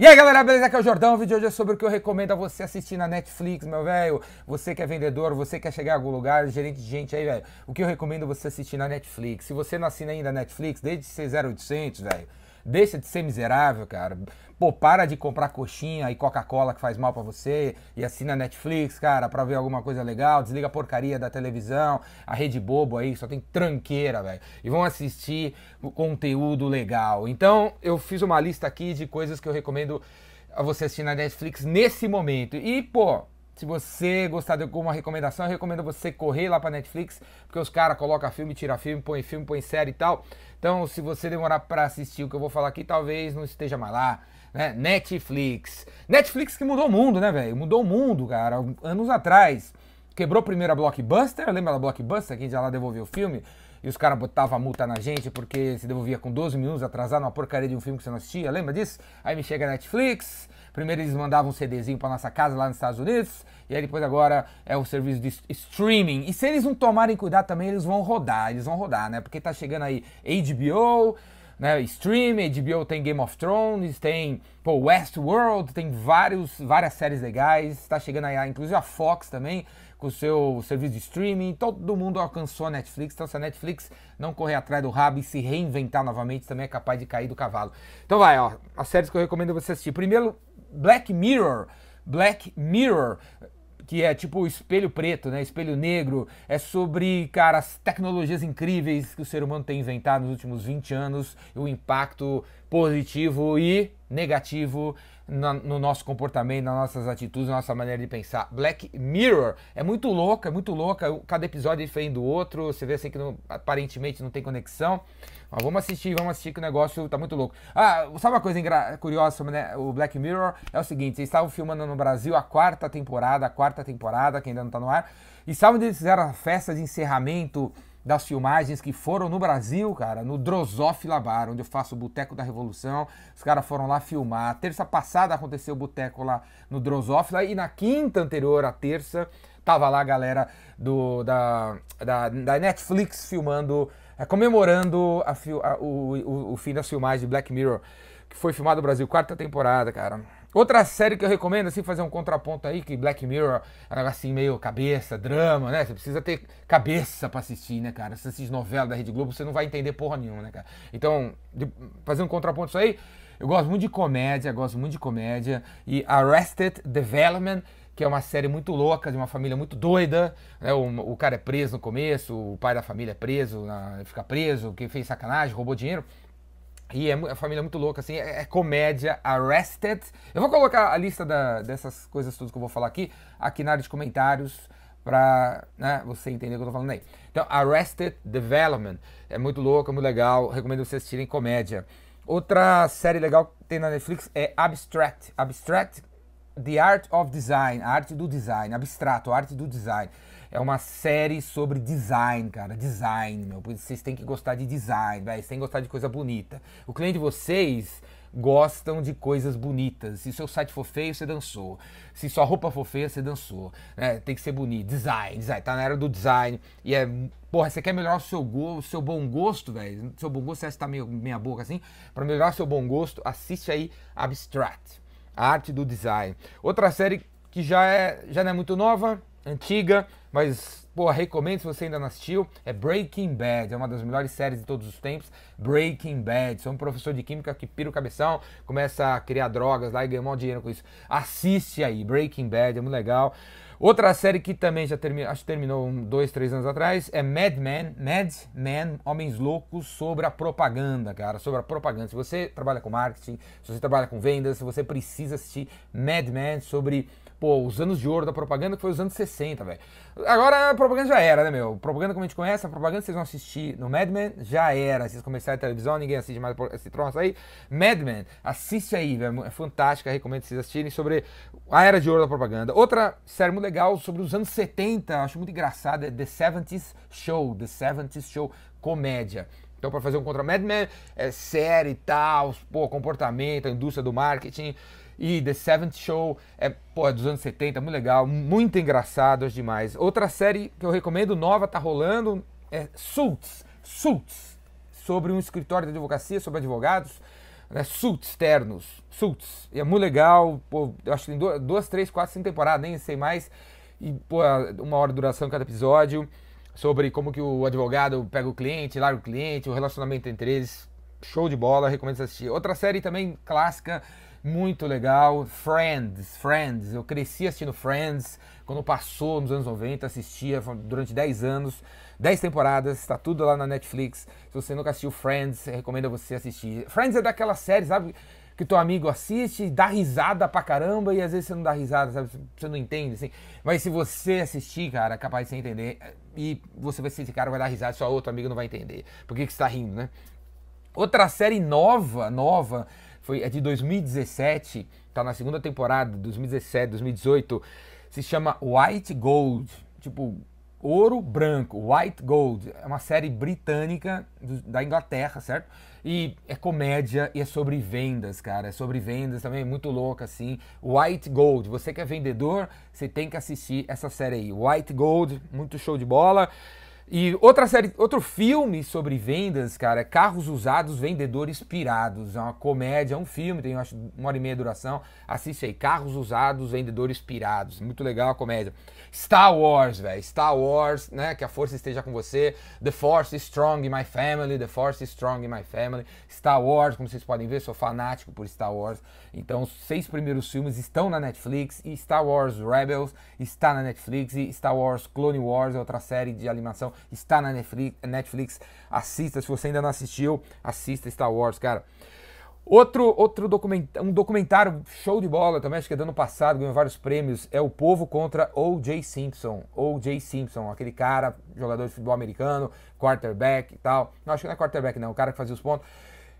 E aí galera, beleza? Aqui é o Jordão. O vídeo de hoje é sobre o que eu recomendo a você assistir na Netflix, meu velho. Você que é vendedor, você que quer chegar a algum lugar, gerente de gente aí, velho. O que eu recomendo você assistir na Netflix. Se você não assina ainda a Netflix, desde ser 0800, velho. Deixa de ser miserável, cara. Pô, para de comprar coxinha e Coca-Cola que faz mal para você e assina Netflix, cara, pra ver alguma coisa legal. Desliga a porcaria da televisão, a rede bobo aí, só tem tranqueira, velho. E vão assistir conteúdo legal. Então, eu fiz uma lista aqui de coisas que eu recomendo a você assistir na Netflix nesse momento. E, pô, se você gostar de alguma recomendação, eu recomendo você correr lá para Netflix, porque os caras colocam filme, tira filme, põe filme, põe série e tal. Então, se você demorar para assistir o que eu vou falar aqui, talvez não esteja mais lá. Né? Netflix. Netflix que mudou o mundo, né, velho? Mudou o mundo, cara. Anos atrás. Quebrou a primeira Blockbuster. Lembra da Blockbuster? Que já lá devolveu o filme? e os caras botavam a multa na gente porque se devolvia com 12 minutos atrasado uma porcaria de um filme que você não assistia, lembra disso? Aí me chega a Netflix, primeiro eles mandavam um CDzinho pra nossa casa lá nos Estados Unidos, e aí depois agora é o serviço de streaming. E se eles não tomarem cuidado também, eles vão rodar, eles vão rodar, né? Porque tá chegando aí HBO, né, Stream, HBO tem Game of Thrones, tem pô, Westworld, tem vários, várias séries legais, está chegando aí, inclusive a Fox também, com o seu serviço de streaming, todo mundo alcançou a Netflix, então se a Netflix não correr atrás do rabo e se reinventar novamente, também é capaz de cair do cavalo. Então vai, ó, as séries que eu recomendo você assistir. Primeiro, Black Mirror. Black Mirror que é tipo o espelho preto, né? Espelho negro. É sobre, cara, as tecnologias incríveis que o ser humano tem inventado nos últimos 20 anos, o impacto positivo e negativo no nosso comportamento, nas nossas atitudes, na nossa maneira de pensar. Black Mirror é muito louca, é muito louca. Cada episódio é diferente do outro. Você vê assim que não, aparentemente não tem conexão. Mas vamos assistir, vamos assistir que o negócio tá muito louco. Ah, sabe uma coisa curiosa sobre né, o Black Mirror? É o seguinte, eles estavam filmando no Brasil a quarta temporada, a quarta temporada, que ainda não tá no ar. E sabe onde eles fizeram a festa de encerramento das filmagens que foram no Brasil, cara, no Drosophila Bar, onde eu faço o Boteco da Revolução. Os caras foram lá filmar. Terça passada aconteceu o boteco lá no Drosophila e na quinta anterior à terça tava lá a galera do, da, da, da Netflix filmando, é, comemorando a, a, o, o, o fim das filmagens de Black Mirror, que foi filmado no Brasil, quarta temporada, cara. Outra série que eu recomendo, assim, fazer um contraponto aí, que Black Mirror é um negócio assim, meio cabeça, drama, né? Você precisa ter cabeça para assistir, né, cara? Se assiste novela da Rede Globo, você não vai entender porra nenhuma, né, cara? Então, de, fazer um contraponto isso aí, eu gosto muito de comédia, gosto muito de comédia. E Arrested Development, que é uma série muito louca, de uma família muito doida. Né? O, o cara é preso no começo, o pai da família é preso, na, fica preso, que fez sacanagem, roubou dinheiro. E é a família é muito louca, assim, é, é, comédia, Arrested. Eu vou colocar a lista da, dessas coisas tudo que eu vou falar aqui, aqui na área de comentários, pra né, você entender o que eu tô falando aí. Então, Arrested Development, é muito louco, é muito legal, recomendo vocês assistirem comédia. Outra série legal que tem na Netflix é Abstract. Abstract, The Art of Design, a arte do design, abstrato, a arte do design. É uma série sobre design, cara. Design, meu. Vocês têm que gostar de design, velho. Vocês têm que gostar de coisa bonita. O cliente de vocês gostam de coisas bonitas. Se seu site for feio, você dançou. Se sua roupa for feia, você dançou. É, tem que ser bonito. Design, design. Tá na era do design. E é. Porra, você quer melhorar o seu, go, o seu bom gosto, velho? Seu bom gosto, você tá meio meia boca assim. Para melhorar o seu bom gosto, assiste aí Abstract. A arte do design. Outra série que já, é, já não é muito nova, antiga, mas, pô, recomendo se você ainda não assistiu. É Breaking Bad, é uma das melhores séries de todos os tempos. Breaking Bad. Sou um professor de química que pira o cabeção, começa a criar drogas lá e ganha um dinheiro com isso. Assiste aí, Breaking Bad, é muito legal. Outra série que também já terminou, acho que terminou um, dois, três anos atrás, é Mad Men, Mad Men, Homens Loucos sobre a propaganda, cara, sobre a propaganda. Se você trabalha com marketing, se você trabalha com vendas, se você precisa assistir Mad Men sobre pô, os anos de ouro da propaganda, que foi os anos 60, velho. Agora a propaganda já era, né, meu? Propaganda como a gente conhece, a propaganda vocês vão assistir no Mad Men, já era. Vocês começaram a televisão, ninguém assiste mais esse troço aí. Mad Men, assiste aí, velho. É fantástica, recomendo vocês assistirem sobre a era de ouro da propaganda. Outra série muito legal sobre os anos 70, acho muito engraçada, é The 70s Show. The 70s Show, comédia. Então, para fazer um contra Mad Men, é série e tal, pô, comportamento, a indústria do marketing. E The Seventh Show é, pô, é dos anos 70, muito legal, muito engraçado, acho demais. Outra série que eu recomendo, nova, tá rolando, é Suits. Suits. Sobre um escritório de advocacia, sobre advogados. né, Suits ternos, Suits. E é muito legal, pô, eu acho que tem duas, três, quatro, cinco temporadas, nem sei mais. E, pô, uma hora de duração cada episódio, sobre como que o advogado pega o cliente, larga o cliente, o relacionamento entre eles. Show de bola, recomendo assistir. Outra série também clássica, muito legal, Friends, Friends. Eu cresci assistindo Friends, quando passou nos anos 90, assistia durante 10 anos, 10 temporadas, está tudo lá na Netflix. Se você nunca assistiu Friends, recomendo você assistir. Friends é daquela série, sabe? Que teu amigo assiste, dá risada pra caramba e às vezes você não dá risada, sabe? Você não entende, assim. Mas se você assistir, cara, é capaz de você entender. E você vai ser esse cara vai dar risada, só outro amigo não vai entender. Por que, que você tá rindo, né? Outra série nova, nova, foi, é de 2017, tá na segunda temporada, 2017, 2018, se chama White Gold, tipo ouro branco, White Gold. É uma série britânica do, da Inglaterra, certo? E é comédia e é sobre vendas, cara. É sobre vendas também, é muito louca assim. White Gold. Você que é vendedor, você tem que assistir essa série aí. White Gold, muito show de bola. E outra série, outro filme sobre vendas, cara, é Carros Usados, Vendedores Pirados. É uma comédia, é um filme, tem acho uma hora e meia de duração. Assiste aí, Carros Usados, Vendedores Pirados. Muito legal a comédia. Star Wars, velho. Star Wars, né? Que a força esteja com você. The Force is Strong in My Family. The Force is Strong in My Family. Star Wars, como vocês podem ver, sou fanático por Star Wars. Então, os seis primeiros filmes estão na Netflix. E Star Wars Rebels está na Netflix. E Star Wars Clone Wars é outra série de animação está na Netflix, assista, se você ainda não assistiu, assista Star Wars, cara. Outro, outro documentário, um documentário show de bola também, acho que é do ano passado, ganhou vários prêmios, é O Povo contra O.J. Simpson. O.J. Simpson, aquele cara, jogador de futebol americano, quarterback e tal. Não, acho que não é quarterback não, o cara que fazia os pontos.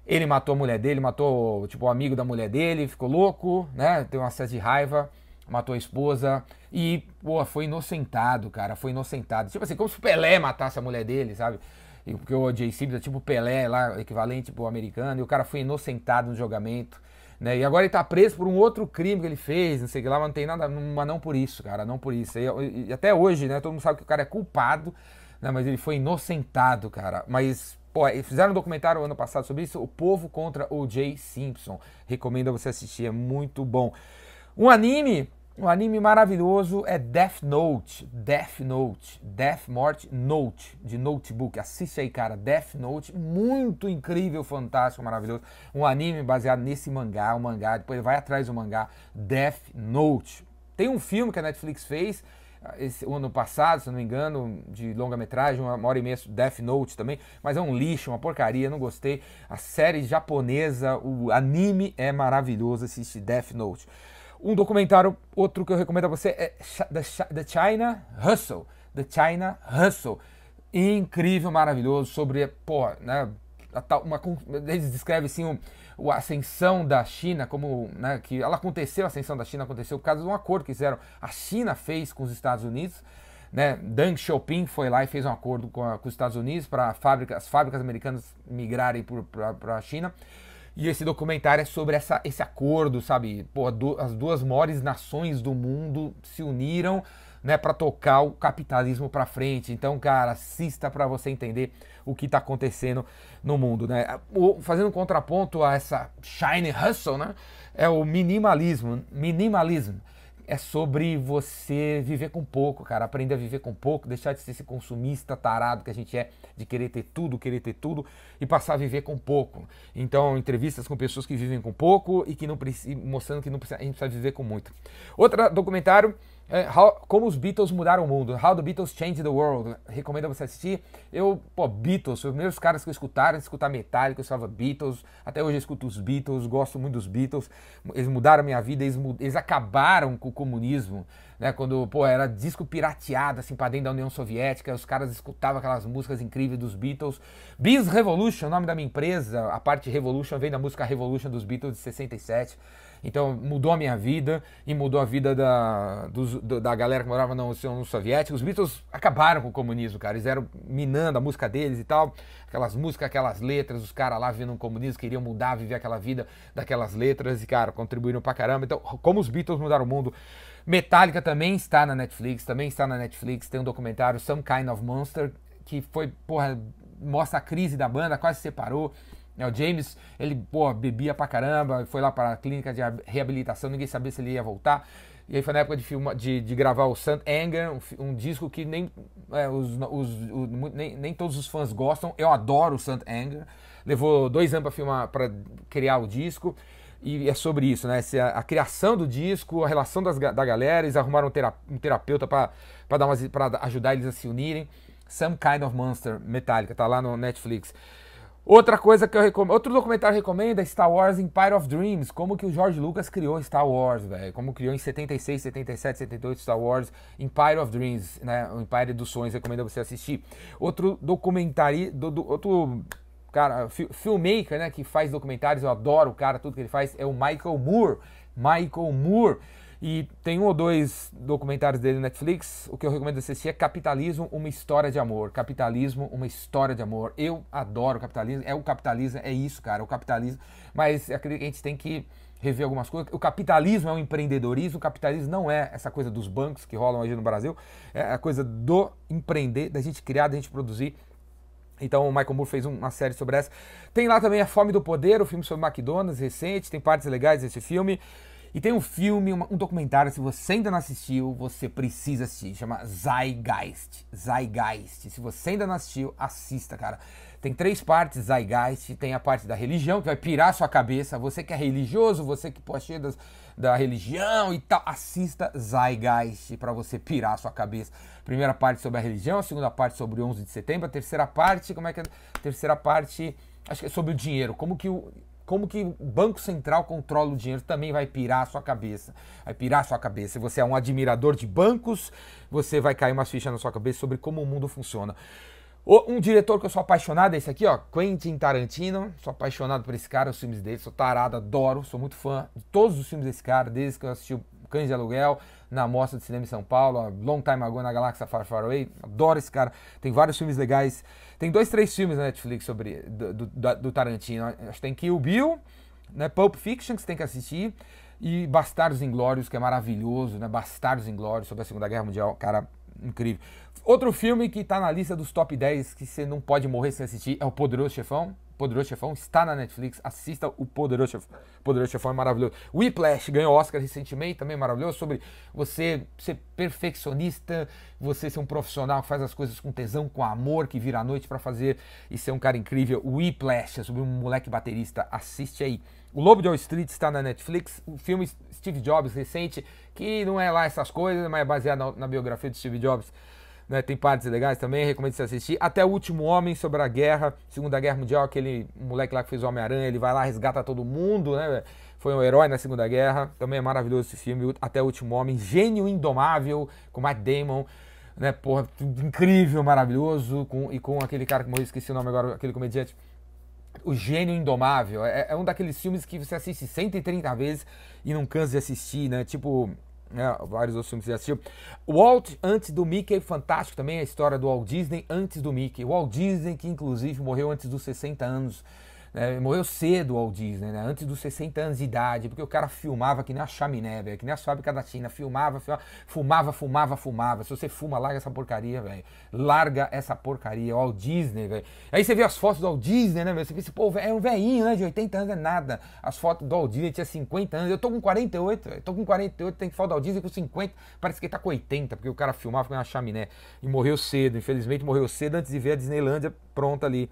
Ele matou a mulher dele, matou, tipo, o amigo da mulher dele, ficou louco, né? Tem um acesso de raiva matou a esposa e, pô, foi inocentado, cara, foi inocentado. Tipo assim, como se o Pelé matasse a mulher dele, sabe? E, porque o Jay Simpson é tipo Pelé lá, equivalente pro americano, e o cara foi inocentado no julgamento. Né? E agora ele tá preso por um outro crime que ele fez, não sei o que lá, mas não tem nada, mas não por isso, cara, não por isso. E, e até hoje, né, todo mundo sabe que o cara é culpado, né, mas ele foi inocentado, cara. Mas, pô, fizeram um documentário ano passado sobre isso, O Povo contra o Jay Simpson. Recomendo você assistir, é muito bom. Um anime um anime maravilhoso é Death Note. Death Note. Death Morte Note. De notebook. Assiste aí, cara. Death Note. Muito incrível, fantástico, maravilhoso. Um anime baseado nesse mangá. Um mangá. Depois vai atrás do mangá. Death Note. Tem um filme que a Netflix fez. Ah, esse, ano passado, se não me engano, de longa-metragem, uma hora e meia, Death Note também, mas é um lixo, uma porcaria, não gostei. A série japonesa, o anime é maravilhoso, assiste Death Note. Um documentário, outro que eu recomendo a você é The China Hustle. The China Hustle. Incrível, maravilhoso, sobre, pô, né, uma, eles descrevem assim o, a ascensão da China, como né, que ela aconteceu, a ascensão da China aconteceu por causa de um acordo que fizeram, a China fez com os Estados Unidos, né, Deng Xiaoping foi lá e fez um acordo com, a, com os Estados Unidos para fábrica, as fábricas americanas migrarem para a China. E esse documentário é sobre essa, esse acordo, sabe? Pô, do, as duas maiores nações do mundo se uniram né, para tocar o capitalismo para frente. Então, cara, assista para você entender o que está acontecendo no mundo, né? O, fazendo um contraponto a essa shiny hustle, né? É o minimalismo, minimalismo é sobre você viver com pouco, cara. Aprender a viver com pouco, deixar de ser esse consumista tarado que a gente é, de querer ter tudo, querer ter tudo e passar a viver com pouco. Então, entrevistas com pessoas que vivem com pouco e que não mostrando que não precisa, a gente precisa viver com muito. Outro documentário é, how, como os Beatles mudaram o mundo. How the Beatles Changed the World. Recomendo você assistir. Eu, pô, Beatles, os primeiros caras que eu escutaram, escutar Metallica, eu escutava Beatles. Até hoje eu escuto os Beatles, gosto muito dos Beatles. Eles mudaram a minha vida, eles, eles acabaram com o comunismo. Né, quando, pô, era disco pirateado, assim, pra dentro da União Soviética, os caras escutavam aquelas músicas incríveis dos Beatles. Biz Revolution, o nome da minha empresa, a parte Revolution vem da música Revolution dos Beatles de 67. Então mudou a minha vida e mudou a vida da, dos, da galera que morava na União Soviética. Os Beatles acabaram com o comunismo, cara. Eles eram minando a música deles e tal. Aquelas músicas, aquelas letras, os caras lá vivendo um comunismo, queriam mudar, viver aquela vida daquelas letras e, cara, contribuíram pra caramba. Então, como os Beatles mudaram o mundo. Metallica também está na Netflix, também está na Netflix. Tem um documentário, Some Kind of Monster, que foi, porra, mostra a crise da banda, quase separou É, o James, ele, pô, bebia pra caramba, foi lá pra clínica de reabilitação, ninguém sabia se ele ia voltar. E aí foi na época de, filma, de, de gravar o St. Anger, um, um, disco que nem, é, os, os, nem, nem, todos os fãs gostam. Eu adoro o St. Anger. Levou dois anos para filmar, para criar o disco. E é sobre isso, né? Essa, a, criação do disco, a relação das, da galera. Eles arrumaram um, terap, um terapeuta para ajudar eles a se unirem. Some Kind of Monster, Metallica, tá lá no Netflix. Outra coisa que eu recomendo, outro documentário recomendo é Star Wars Empire of Dreams, como que o George Lucas criou Star Wars, velho, como criou em 76, 77, 78 Star Wars Empire of Dreams, né, o Empire dos Sonhos, recomendo você assistir. Outro documentário, do, do, outro cara, filmmaker, né, que faz documentários, eu adoro o cara, tudo que ele faz, é o Michael Moore, Michael Moore. E tem um ou dois documentários dele no Netflix. O que eu recomendo assistir é Capitalismo, uma história de amor. Capitalismo, uma história de amor. Eu adoro capitalismo. É o capitalismo, é isso, cara. O capitalismo. Mas acredito que a gente tem que rever algumas coisas. O capitalismo é um empreendedorismo. O capitalismo não é essa coisa dos bancos que rolam hoje no Brasil. É a coisa do empreender, da gente criar, da gente produzir. Então o Michael Moore fez uma série sobre essa. Tem lá também A Fome do Poder, o filme sobre McDonald's recente. Tem partes legais desse filme. E tem um filme, um documentário, se você ainda não assistiu, você precisa assistir. Chama Zeitgeist. Zeitgeist. Se você ainda não assistiu, assista, cara. Tem três partes Zeitgeist. Tem a parte da religião, que vai pirar sua cabeça. Você que é religioso, você que pode das, da religião e tal, assista Zeitgeist para você pirar sua cabeça. Primeira parte sobre a religião, a segunda parte sobre o 11 de setembro, a terceira parte, como é que é? Terceira parte, acho que é sobre o dinheiro. Como que o como que o Banco Central controla o dinheiro também vai pirar a sua cabeça. Vai pirar a sua cabeça. Se você é um admirador de bancos, você vai cair umas fichas na sua cabeça sobre como o mundo funciona. Um diretor que eu sou apaixonado é esse aqui, ó, Quentin Tarantino. Sou apaixonado por esse cara, os filmes dele, sou tarado, adoro, sou muito fã de todos os filmes desse cara, desde que eu assisti o Cães de Aluguel, na Mostra de Cinema em São Paulo, Long Time Ago na Galáxia Far Far Away. Adoro esse cara, tem vários filmes legais. Tem dois, três filmes na Netflix sobre do, do, do Tarantino. Acho que tem Kill Bill, né? Pulp Fiction, que você tem que assistir, e Bastardos Inglórios, que é maravilhoso, né? Bastardos Inglórios, sobre a Segunda Guerra Mundial, cara, incrível. Outro filme que tá na lista dos top 10 que você não pode morrer sem assistir é O Poderoso Chefão. Poderoso Chefão está na Netflix, assista o Poderoso Chefão. Poderoso Chefão é maravilhoso. Whiplash ganhou Oscar recentemente, também maravilhoso, sobre você ser perfeccionista, você ser um profissional que faz as coisas com tesão, com amor, que vira à noite para fazer e ser um cara incrível. Whiplash é sobre um moleque baterista, assiste aí. O Lobo de Wall Street está na Netflix, o filme Steve Jobs recente, que não é lá essas coisas, mas é baseado na, na biografia de Steve Jobs né, tem partes legais também, recomendo você assistir. Até o Último Homem sobre a guerra, Segunda Guerra Mundial, aquele moleque lá que fez o Homem-Aranha, ele vai lá, resgata todo mundo, né? Foi um herói na Segunda Guerra. Também é maravilhoso esse filme, Até o Último Homem. Gênio Indomável, com Matt Damon. Né, porra, incrível, maravilhoso. Com, e com aquele cara que morreu, esqueci o nome agora, aquele comediante. O Gênio Indomável. É, é um daqueles filmes que você assiste 130 vezes e não cansa de assistir, né? Tipo, né, vários outros filmes que você assistiu. Walt antes do Mickey, fantástico também a história do Walt Disney antes do Mickey. O Walt Disney, que inclusive morreu antes dos 60 anos. Né, morreu cedo Walt Disney, né, antes dos 60 anos de idade, porque o cara filmava que nem a chaminé, velho, que nem a fábrica da China, filmava, filmava, fumava, fumava, fumava. Se você fuma, larga essa porcaria, velho. Larga essa porcaria, o Walt Disney, velho. Aí você vê as fotos do Walt Disney, né, velho? Você pensa, pô, é um velhinho, né, de 80 anos, é nada. As fotos do Walt Disney tinha 50 anos, eu tô com 48, velho. Tô com 48, tem foto do Walt Disney com 50, parece que ele tá com 80, porque o cara filmava com uma chaminé. E morreu cedo, infelizmente morreu cedo antes de ver a Disneylândia pronta ali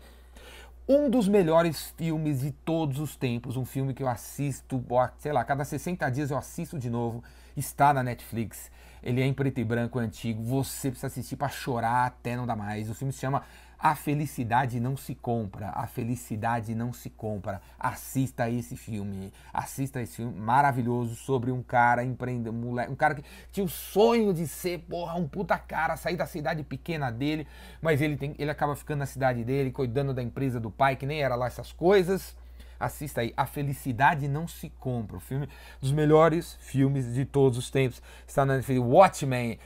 um dos melhores filmes de todos os tempos, um filme que eu assisto, sei lá, cada 60 dias eu assisto de novo, está na Netflix. Ele é em preto e branco, é antigo, você precisa assistir para chorar até não dar mais. O filme se chama a felicidade não se compra. A felicidade não se compra. Assista esse filme. Assista esse filme maravilhoso sobre um cara empreendedor, um cara que tinha o sonho de ser, porra, um puta cara, sair da cidade pequena dele, mas ele, tem, ele acaba ficando na cidade dele, cuidando da empresa do pai, que nem era lá essas coisas. Assista aí, A Felicidade Não Se Compra, o filme dos melhores filmes de todos os tempos. Está na Netflix. Watchmen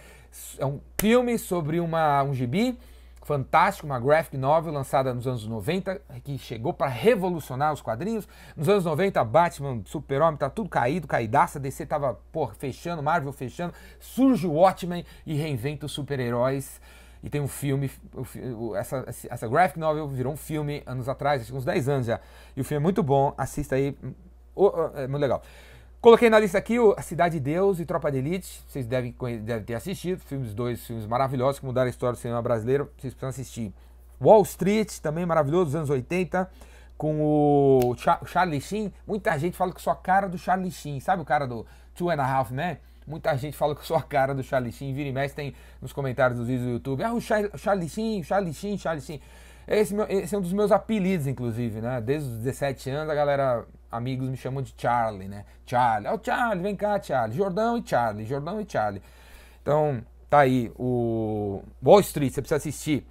é um filme sobre uma, um gibi fantástico, uma graphic novel lançada nos anos 90, que chegou para revolucionar os quadrinhos. Nos anos 90, Batman, Super-Homem, tá tudo caído, caidaça, DC tava, pô, fechando, Marvel fechando, surge o Watchmen e reinventa os super-heróis. E tem um filme, essa, essa graphic novel virou um filme anos atrás, uns 10 anos já. E o filme é muito bom, assista aí, é muito legal. Coloquei na lista aqui A Cidade de Deus e Tropa de Elite. Vocês devem, devem ter assistido. Filmes, dois filmes maravilhosos que mudaram a história do cinema brasileiro. Vocês precisam assistir. Wall Street, também maravilhoso, dos anos 80. Com o Charlie Sheen. Muita gente fala que sou a cara do Charlie Sheen. Sabe o cara do Two and a Half Men? Muita gente fala que sou a cara do Charlie Sheen. Vira e mexe tem nos comentários dos vídeos do YouTube. Ah, o Charlie Sheen, Charlie Sheen, Charlie Sheen. Esse, esse, é um dos meus apelidos, inclusive, né? Desde os 17 anos, a galera, amigos me chamam de Charlie, né? Charlie, ó, oh, Charlie, vem cá, Charlie. Jordão e Charlie, Jordão e Charlie. Então, tá aí, o Wall Street, você precisa assistir.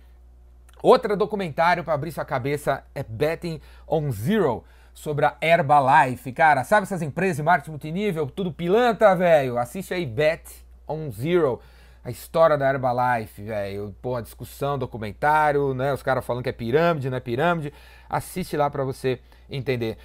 Outro documentário para abrir sua cabeça é Betting on Zero, sobre a Herbalife. Cara, sabe essas empresas de marketing multinível? Tudo pilantra, velho? Assiste aí Bet on Zero a história da Herbalife, velho. Pô, a discussão, documentário, né? Os caras falando que é pirâmide, não é pirâmide. Assiste lá para você entender.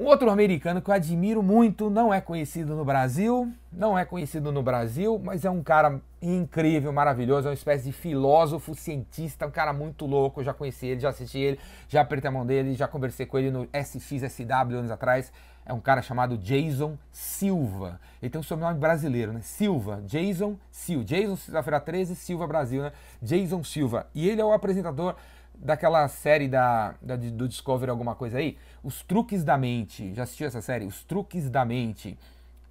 Um outro americano que eu admiro muito, não é conhecido no Brasil, não é conhecido no Brasil, mas é um cara incrível, maravilhoso, é uma espécie de filósofo, cientista, um cara muito louco, eu já conheci ele, já assisti ele, já apertei a mão dele, já conversei com ele no SXSW anos atrás, é um cara chamado Jason Silva. Ele tem um sobrenome brasileiro, né? Silva, Jason Silva. Jason, sexta-feira 13, Silva Brasil, né? Jason Silva. E ele é o apresentador daquela série da, da, do Discovery, alguma coisa aí. Os Truques da Mente. Já assistiu essa série? Os Truques da Mente.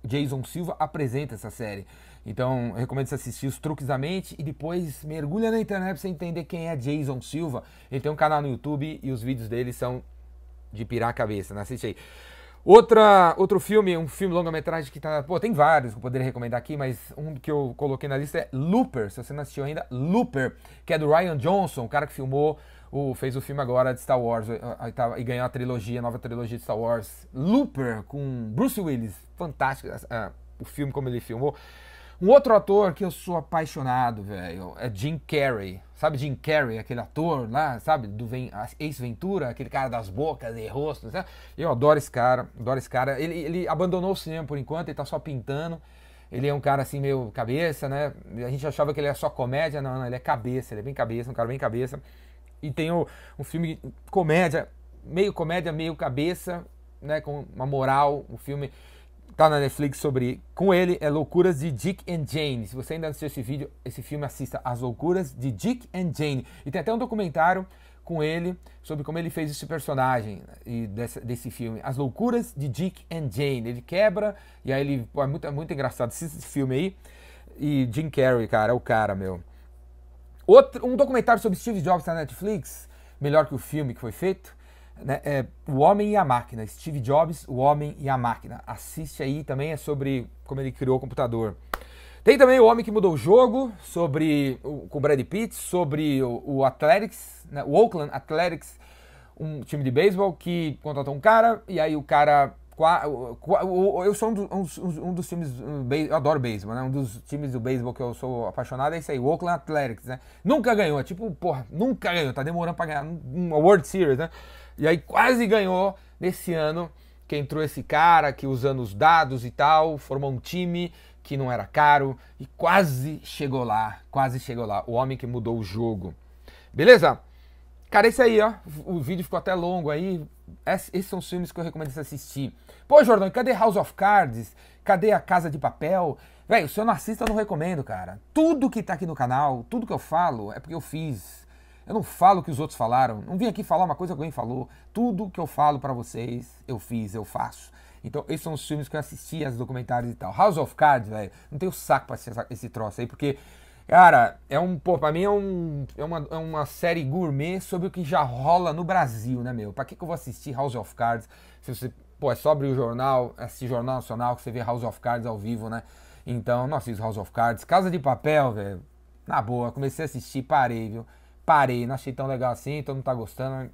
Jason Silva apresenta essa série. Então, recomendo você assistir Os Truques da Mente e depois mergulha na internet pra você entender quem é Jason Silva. Ele tem um canal no YouTube e os vídeos dele são de pirar a cabeça, né? Assiste aí. Outra, outro filme, um filme longa-metragem que tá. Pô, tem vários que eu poderia recomendar aqui, mas um que eu coloquei na lista é Looper. Se você não assistiu ainda, Looper, que é do Ryan Johnson, o cara que filmou, o, fez o filme agora de Star Wars e ganhou a trilogia, a nova trilogia de Star Wars. Looper, com Bruce Willis. Fantástico uh, o filme como ele filmou. Um outro ator que eu sou apaixonado, velho, é Jim Carrey. Sabe Jim Carrey, aquele ator lá, sabe, do ex-Ventura, aquele cara das bocas e rostos, né? Eu adoro esse cara, adoro esse cara. Ele, ele abandonou o cinema por enquanto, ele tá só pintando. Ele é um cara assim meio cabeça, né? A gente achava que ele é só comédia, não, não, ele é cabeça, ele é bem cabeça, um cara bem cabeça. E tem o, um filme comédia, meio comédia, meio cabeça, né, com uma moral, um filme tá na Netflix sobre com ele é Loucuras de Dick and Jane. Se você ainda não assistiu esse vídeo, esse filme assista As Loucuras de Dick and Jane. E tem até um documentário com ele sobre como ele fez esse personagem e desse, desse filme, As Loucuras de Dick and Jane. Ele quebra e aí ele pô, é muito, é muito engraçado esse filme aí. E Jim Carrey, cara, é o cara, meu. Outro, um documentário sobre Steve Jobs na Netflix, melhor que o filme que foi feito né, é O Homem e a Máquina, Steve Jobs, O Homem e a Máquina. Assiste aí também, é sobre como ele criou o computador. Tem também O Homem que Mudou o Jogo, sobre o, com o Brad Pitt, sobre o, o Athletics, né, o Oakland Athletics, um time de beisebol que contratou um cara e aí o cara eu sou um, um dos times, eu adoro beisebol, né? Um dos times do beisebol que eu sou apaixonado é isso aí, o Oakland Athletics, né? Nunca ganhou, é tipo, porra, nunca ganhou, tá demorando pra ganhar uma World Series, né? E aí quase ganhou nesse ano que entrou esse cara que usando os dados e tal, formou um time que não era caro e quase chegou lá, quase chegou lá, o homem que mudou o jogo. Beleza? Cara, esse aí, ó, o vídeo ficou até longo aí. Esses são os filmes que eu recomendo você assistir. Pô, Jordão, cadê House of Cards? Cadê A Casa de Papel? Velho, se eu não assisto, eu não recomendo, cara. Tudo que tá aqui no canal, tudo que eu falo é porque eu fiz. Eu não falo o que os outros falaram. Não vim aqui falar uma coisa que alguém falou. Tudo que eu falo para vocês, eu fiz, eu faço. Então, esses são os filmes que eu assisti, as documentários e tal. House of Cards, velho, não tenho saco pra assistir esse troço aí, porque, cara, é um, pô, pra mim é, um, é, uma, é uma série gourmet sobre o que já rola no Brasil, né, meu? Pra que, que eu vou assistir House of Cards se você, pô, é só abrir o jornal, assistir Jornal Nacional que você vê House of Cards ao vivo, né? Então, não assisto House of Cards. Casa de Papel, velho, na boa, comecei a assistir, parei, viu? parei, não achei tão legal assim, todo mundo tá gostando,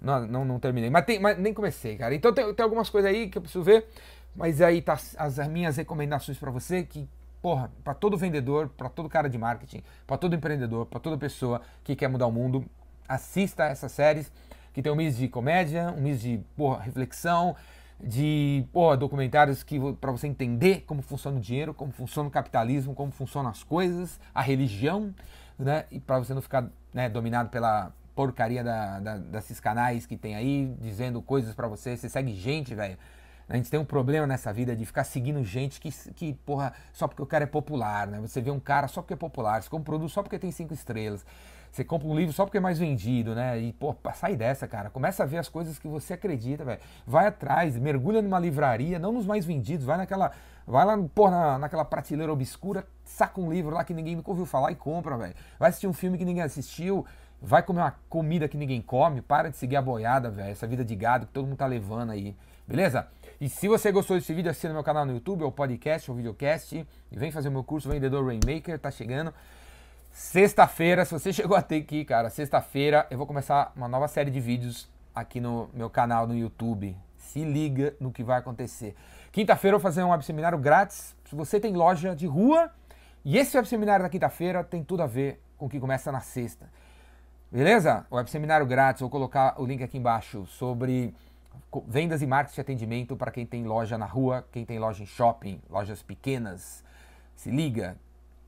não, não, não terminei. Mas, tem, mas nem comecei, cara. Então tem, tem algumas coisas aí que eu preciso ver, mas aí tá as, as minhas recomendações para você que porra, para todo vendedor, para todo cara de marketing, para todo empreendedor, para toda pessoa que quer mudar o mundo, assista essas séries que tem um mês de comédia, um mês de porra, reflexão, de pô, documentários que para você entender como funciona o dinheiro, como funciona o capitalismo, como funcionam as coisas, a religião, né? E para você não ficar né, dominado pela porcaria da, da, desses canais que tem aí, dizendo coisas para você. Você segue gente, velho. A gente tem um problema nessa vida de ficar seguindo gente que, que, porra, só porque o cara é popular, né? Você vê um cara só porque é popular, você compra um produto só porque tem cinco estrelas. Você compra um livro só porque é mais vendido, né? E, pô, sai dessa, cara. Começa a ver as coisas que você acredita, velho. Vai atrás, mergulha numa livraria, não nos mais vendidos, vai naquela. Vai lá, pô, na, naquela prateleira obscura, saca um livro lá que ninguém nunca ouviu falar e compra, velho. Vai assistir um filme que ninguém assistiu, vai comer uma comida que ninguém come, para de seguir a boiada, velho. Essa vida de gado que todo mundo tá levando aí. Beleza? E se você gostou desse vídeo, assina meu canal no YouTube, ou podcast, ou videocast. E vem fazer o meu curso Vendedor Rainmaker, tá chegando. Sexta-feira, se você chegou até aqui, cara, sexta-feira eu vou começar uma nova série de vídeos aqui no meu canal no YouTube. Se liga no que vai acontecer. Quinta-feira eu vou fazer um web seminário grátis. Se você tem loja de rua, e esse web seminário da quinta-feira tem tudo a ver com o que começa na sexta. Beleza? O web seminário grátis, vou colocar o link aqui embaixo sobre vendas e marketing de atendimento para quem tem loja na rua, quem tem loja em shopping, lojas pequenas. Se liga,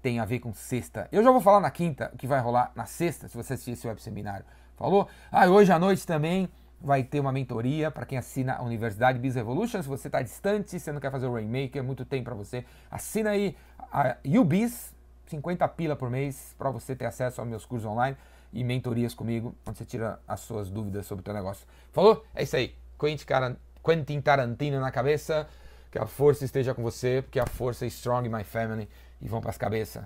tem a ver com sexta. Eu já vou falar na quinta o que vai rolar na sexta, se você assistir esse web seminário. Falou? Ah, hoje à noite também vai ter uma mentoria para quem assina a Universidade Biz Revolution. Se você está distante, você não quer fazer o Rainmaker, muito tempo para você, assina aí a UBiz, 50 pila por mês, para você ter acesso aos meus cursos online e mentorias comigo, onde você tira as suas dúvidas sobre o teu negócio. Falou? É isso aí. Quentin Tarantino na cabeça. Que a força esteja com você, porque a força é strong, my family. E vão para as cabeças.